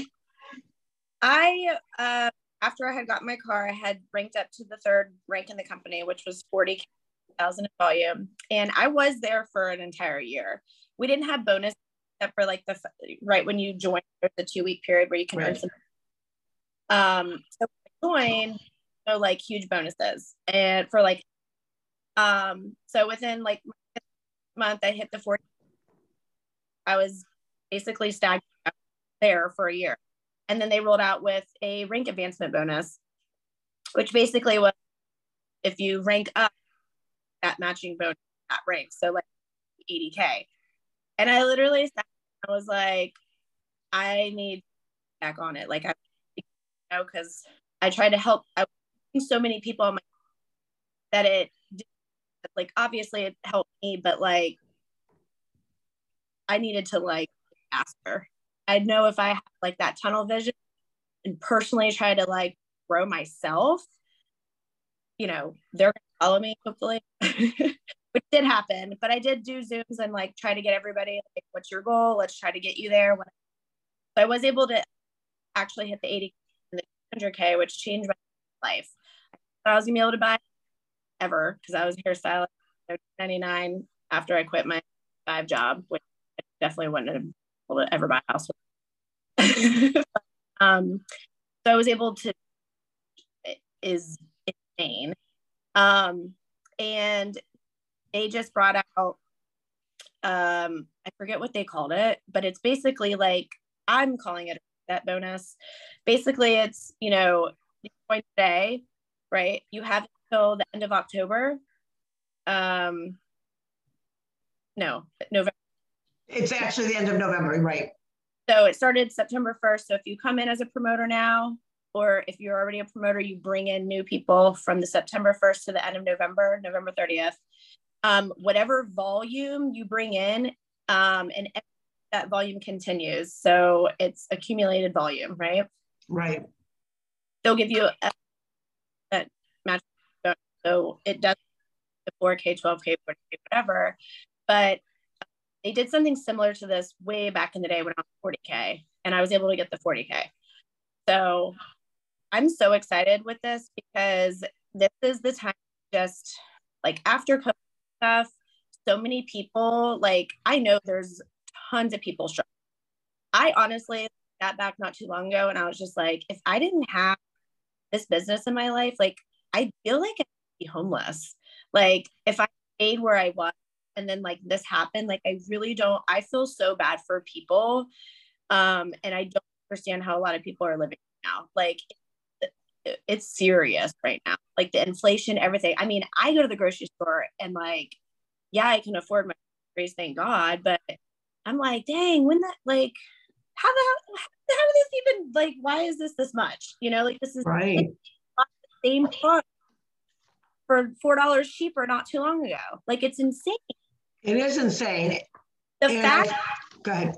i uh, after i had got my car i had ranked up to the third rank in the company which was 40 thousand in volume, and I was there for an entire year. We didn't have bonus except for like the right when you join the two week period where you can right. earn some. Um, so I joined, so like huge bonuses, and for like, um, so within like month I hit the forty. I was basically stagnant there for a year, and then they rolled out with a rank advancement bonus, which basically was if you rank up that matching bonus that rank. So like 80K. And I literally sat, I was like, I need back on it. Like I you know, because I tried to help I so many people on my that it like obviously it helped me, but like I needed to like ask her. I know if I have like that tunnel vision and personally try to like grow myself, you know, they're gonna follow me, hopefully, which did happen. But I did do Zooms and like try to get everybody, like, what's your goal? Let's try to get you there. So I was able to actually hit the 80 and the 100K, which changed my life. I was gonna be able to buy ever because I was a hairstylist 99 after I quit my five job, which I definitely wouldn't have been able to ever buy a house. um, so I was able to is insane. Um, and they just brought out, um, I forget what they called it, but it's basically like, I'm calling it that bonus. Basically, it's, you know, today, right? You have until the end of October. Um, no, November. It's actually the end of November, right? So it started September 1st. So if you come in as a promoter now, or if you're already a promoter, you bring in new people from the September 1st to the end of November, November 30th. Um, whatever volume you bring in, um, and that volume continues. So it's accumulated volume, right? Right. They'll give you a, a match. So it does the 4K, 12K, 40K, whatever. But they did something similar to this way back in the day when I was 40K and I was able to get the 40K. So I'm so excited with this because this is the time just like after COVID stuff, so many people, like I know there's tons of people struggling. I honestly got back not too long ago and I was just like, if I didn't have this business in my life, like I feel like I'd be homeless. Like if I stayed where I was and then like this happened, like I really don't, I feel so bad for people. Um, and I don't understand how a lot of people are living now. Like it's serious right now. Like the inflation, everything. I mean, I go to the grocery store and like, yeah, I can afford my groceries, thank God. But I'm like, dang, when that like, how the how, how did this even like? Why is this this much? You know, like this is right. Like, the same product for four dollars cheaper not too long ago. Like it's insane. It is insane. The and fact I, go ahead.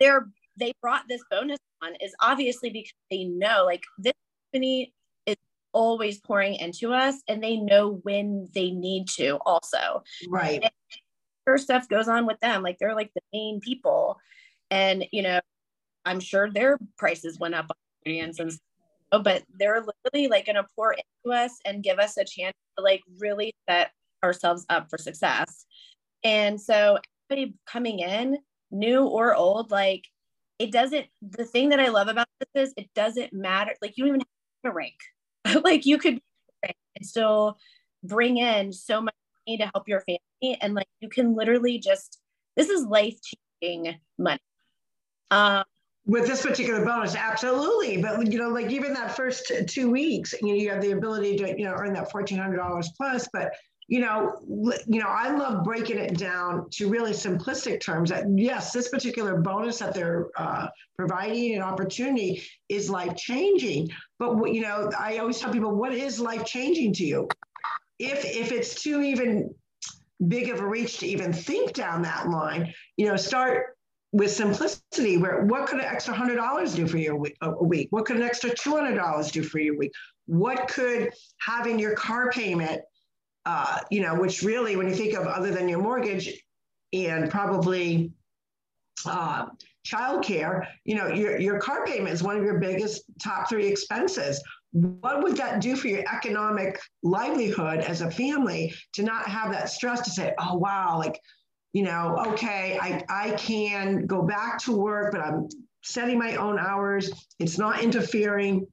They're they brought this bonus on is obviously because they know like this company is always pouring into us and they know when they need to also. Right. And stuff goes on with them. Like they're like the main people. And, you know, I'm sure their prices went up on ingredients and stuff, oh, but they're literally like gonna pour into us and give us a chance to like really set ourselves up for success. And so everybody coming in, new or old, like it doesn't the thing that I love about this is it doesn't matter. Like you don't even have to rank. like you could and still bring in so much money to help your family. And like you can literally just this is life changing money. Um with this particular bonus absolutely but you know like even that first two weeks you know you have the ability to you know earn that $1400 plus but you know, you know, I love breaking it down to really simplistic terms. That yes, this particular bonus that they're uh, providing an opportunity is life changing. But you know, I always tell people, what is life changing to you? If if it's too even big of a reach to even think down that line, you know, start with simplicity. Where what could an extra hundred dollars do for you a week? What could an extra two hundred dollars do for you a week? What could having your car payment uh, you know, which really, when you think of other than your mortgage and probably uh, childcare, you know, your, your car payment is one of your biggest top three expenses. What would that do for your economic livelihood as a family to not have that stress to say, oh, wow, like, you know, okay, I, I can go back to work, but I'm setting my own hours. It's not interfering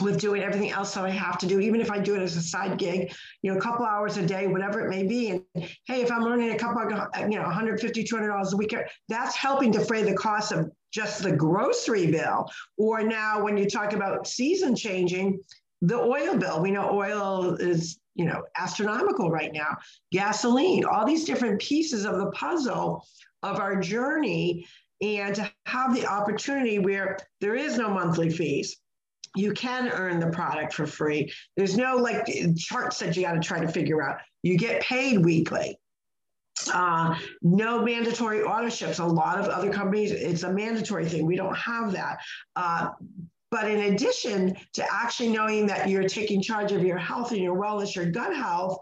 with doing everything else that I have to do, even if I do it as a side gig, you know, a couple hours a day, whatever it may be. And hey, if I'm earning a couple, you know, 150, 200 dollars a week, that's helping defray the cost of just the grocery bill. Or now, when you talk about season changing, the oil bill. We know oil is, you know, astronomical right now. Gasoline, all these different pieces of the puzzle of our journey, and to have the opportunity where there is no monthly fees you can earn the product for free. There's no like charts that you got to try to figure out. You get paid weekly. Uh, no mandatory auto ships. A lot of other companies, it's a mandatory thing. We don't have that. Uh, but in addition to actually knowing that you're taking charge of your health and your wellness, your gut health,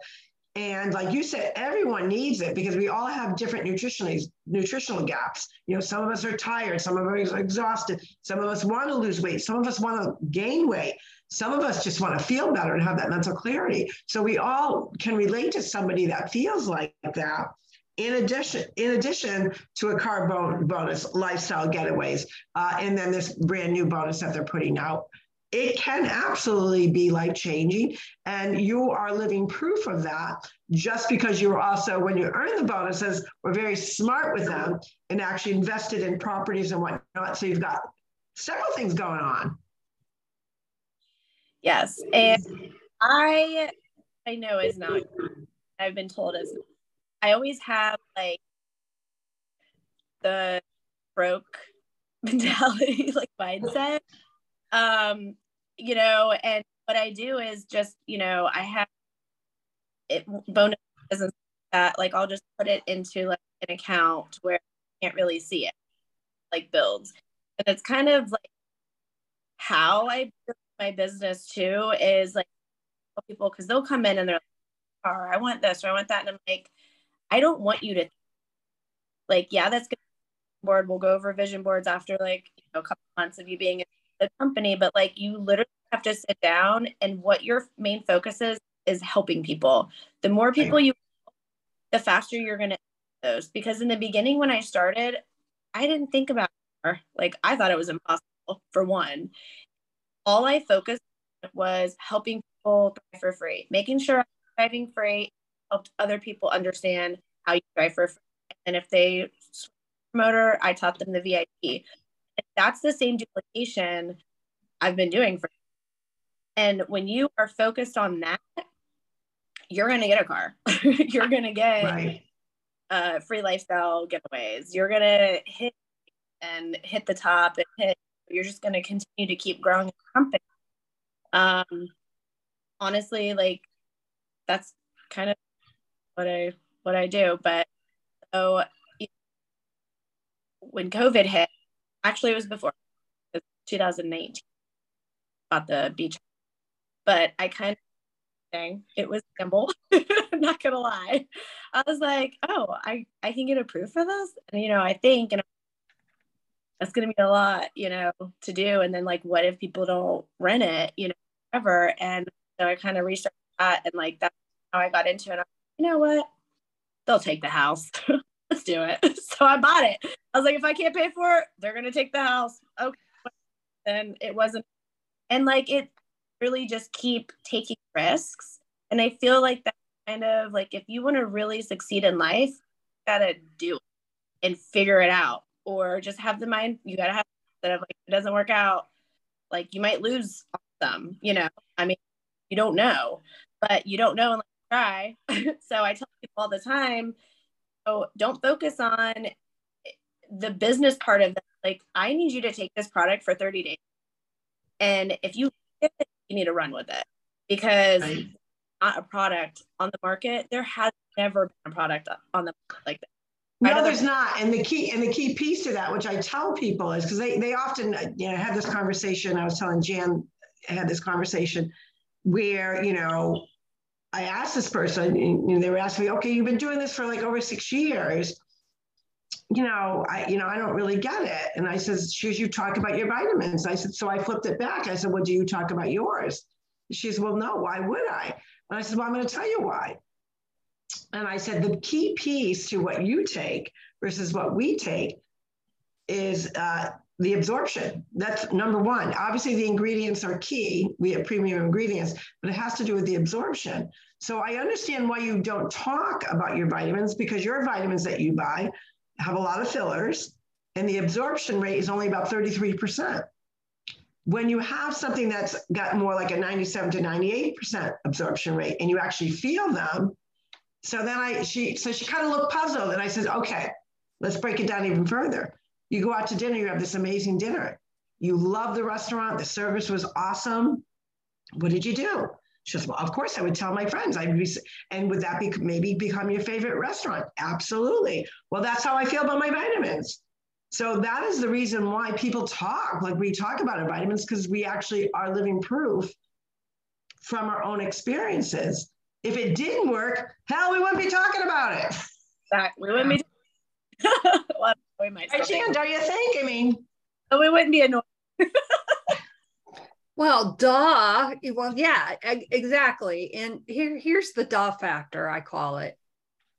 and like you said, everyone needs it because we all have different nutritional nutritional gaps. You know, some of us are tired, some of us are exhausted, some of us want to lose weight, some of us want to gain weight, some of us just want to feel better and have that mental clarity. So we all can relate to somebody that feels like that. In addition, in addition to a car bonus, lifestyle getaways, uh, and then this brand new bonus that they're putting out it can absolutely be life changing. And you are living proof of that just because you're also, when you earn the bonuses, we're very smart with them and actually invested in properties and whatnot. So you've got several things going on. Yes. And I, I know is not, I've been told is, I always have like the broke mentality, like mindset um you know and what i do is just you know i have it bonus that like i'll just put it into like an account where I can't really see it like builds. And it's kind of like how i build my business too is like people because they'll come in and they're like oh, i want this or i want that. And i'm like i don't want you to like yeah that's good. Board we'll go over vision boards after like you know a couple months of you being the company, but like you literally have to sit down and what your main focus is is helping people. The more people you the faster you're gonna those. Because in the beginning when I started, I didn't think about it. like I thought it was impossible for one. All I focused was helping people drive for free, making sure driving free helped other people understand how you drive for free. And if they motor, I taught them the VIP that's the same duplication I've been doing for. And when you are focused on that, you're going to get a car. you're going to get right. uh, free lifestyle giveaways. You're going to hit and hit the top and hit. You're just going to continue to keep growing the company. Um, honestly, like that's kind of what I what I do. But so when COVID hit, Actually, it was before 2019. Bought the beach, but I kind of thing. It was simple. I'm not gonna lie. I was like, oh, I I can get approved for this, and you know, I think, and that's to be a lot, you know, to do. And then like, what if people don't rent it, you know, ever? And so I kind of researched that and like that's how I got into it. you know what? They'll take the house. Let's do it. So I bought it. I was like, if I can't pay for it, they're gonna take the house. Okay. And it wasn't and like it really just keep taking risks. And I feel like that kind of like if you want to really succeed in life, you gotta do it and figure it out. Or just have the mind, you gotta have that if like it doesn't work out, like you might lose some, you know. I mean, you don't know, but you don't know unless you try. so I tell people all the time, so don't focus on the business part of it. Like, I need you to take this product for 30 days. And if you it, you need to run with it because right. not a product on the market. There has never been a product on the market like that. No, there's not. And the key and the key piece to that, which I tell people, is because they they often you know have this conversation. I was telling Jan I had this conversation where you know I asked this person, and they were asking me, okay, you've been doing this for like over six years. You know, I, you know, I don't really get it. And I said, she's, you talk about your vitamins? I said, so I flipped it back. I said, well, do you talk about yours? She said, well, no, why would I? And I said, well, I'm going to tell you why. And I said, the key piece to what you take versus what we take is uh, the absorption. That's number one. Obviously, the ingredients are key. We have premium ingredients, but it has to do with the absorption. So I understand why you don't talk about your vitamins because your vitamins that you buy have a lot of fillers and the absorption rate is only about 33%. When you have something that's got more like a 97 to 98% absorption rate and you actually feel them, so then I she so she kind of looked puzzled and I said, okay, let's break it down even further you go out to dinner, you have this amazing dinner. You love the restaurant, the service was awesome. What did you do? She says, Well, of course, I would tell my friends. I'd be, and would that be maybe become your favorite restaurant? Absolutely. Well, that's how I feel about my vitamins. So that is the reason why people talk like we talk about our vitamins because we actually are living proof from our own experiences. If it didn't work, hell, we wouldn't be talking about it. Exactly. We wouldn't be. we might. I Jan, don't you think? I mean, oh, we wouldn't be annoyed. well, duh. Well, yeah, exactly. And here, here's the duh factor. I call it.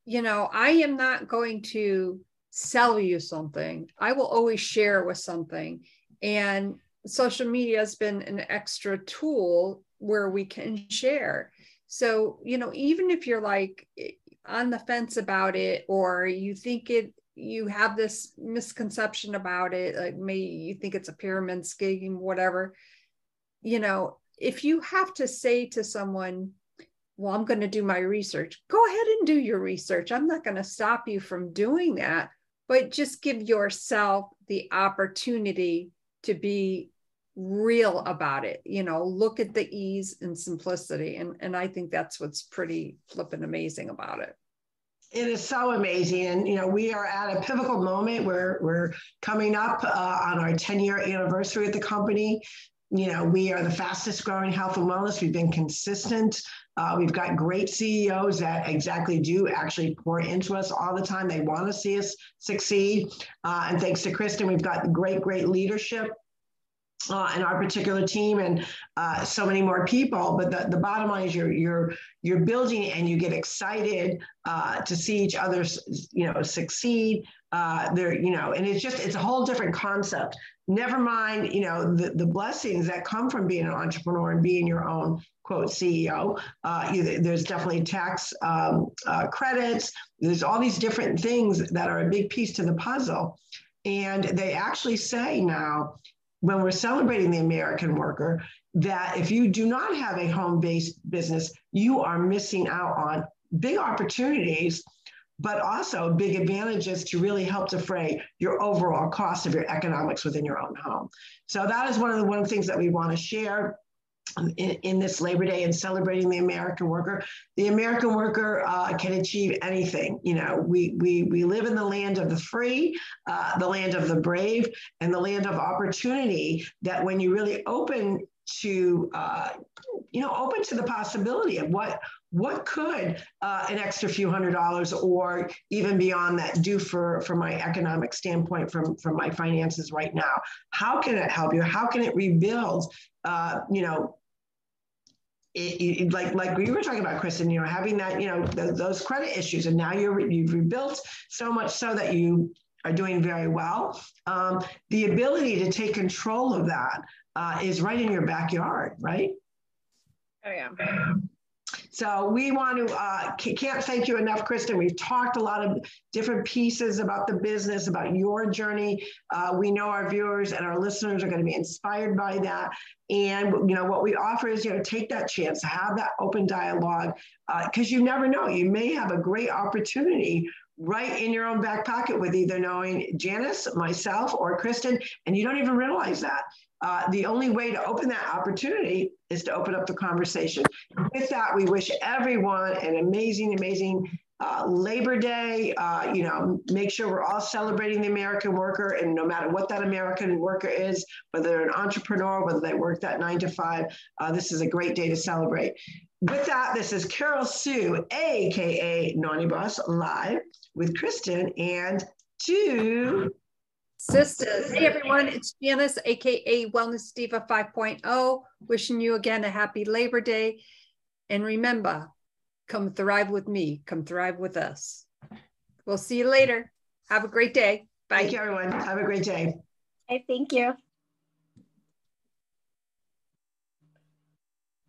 You know, I am not going to sell you something. I will always share with something, and social media has been an extra tool where we can share. So, you know, even if you're like eh, on the fence about it or you think it you have this misconception about it like maybe you think it's a pyramid scheme whatever. You know if you have to say to someone well i'm going to do my research go ahead and do your research. I'm not going to stop you from doing that but just give yourself the opportunity to be real about it. You know look at the ease and simplicity and and i think that's what's pretty flippin' amazing about it it is so amazing. And you know we are at a pivotal moment where we're coming up uh, on our 10 year anniversary at the company. You know we are the fastest growing health and wellness. We've been consistent. Uh, we've got great ceos that exactly do actually pour into us all the time. They want to see us succeed. Uh, and thanks to kristen we've got great great leadership uh, in our particular team and uh, so many more people. But the, the bottom line is you're you're you're building and you get excited uh, to see each other, you know, succeed. Uh, there, you know, and it's just it's a whole different concept. Never mind, you know, the, the blessings that come from being an entrepreneur and being your own quote CEO. Uh, you, there's definitely tax um, uh, credits. There's all these different things that are a big piece to the puzzle. And they actually say now when we're celebrating the American worker that if you do not have a home based business, you are missing out on big opportunities, but also big advantages to really help defray your overall cost of your economics within your own home. So that is one of the one things that we want to share in, in, this Labor Day and celebrating the American worker. The American worker uh, can achieve anything. You know, we, we, we live in the land of the free, uh, the land of the brave, and the land of opportunity that when you really open to, uh, you know, open to the possibility of what, what could uh, an extra few hundred dollars or even beyond that do for for my economic standpoint from from my finances right now how can it help you how can it rebuild uh, you know it, it, like like we were talking about, Kristen, you know, having that, you know, the, those credit issues, and now you're you've rebuilt so much so that you are doing very well. Um, the ability to take control of that uh, is right in your backyard, right? Oh yeah. So we want to, uh, can't thank you enough, Kristen. We've talked a lot of different pieces about the business, about your journey. Uh, we know our viewers and our listeners are going to be inspired by that. And, you know, what we offer is, you know, take that chance have that open dialogue because uh, you never know. You may have a great opportunity right in your own back pocket with either knowing Janice, myself, or Kristen, and you don't even realize that. Uh, the only way to open that opportunity is to open up the conversation. With that, we wish everyone an amazing, amazing uh, Labor Day. Uh, you know, make sure we're all celebrating the American worker, and no matter what that American worker is, whether they're an entrepreneur, whether they work that nine to five, uh, this is a great day to celebrate. With that, this is Carol Sue, aka Naughty Boss, live with Kristen and two sisters. Hey everyone, it's Janice, aka Wellness Diva 5.0, wishing you again a happy Labor Day. And remember, come thrive with me, come thrive with us. We'll see you later. Have a great day. Bye. Thank you, everyone. Have a great day. Hey, thank you.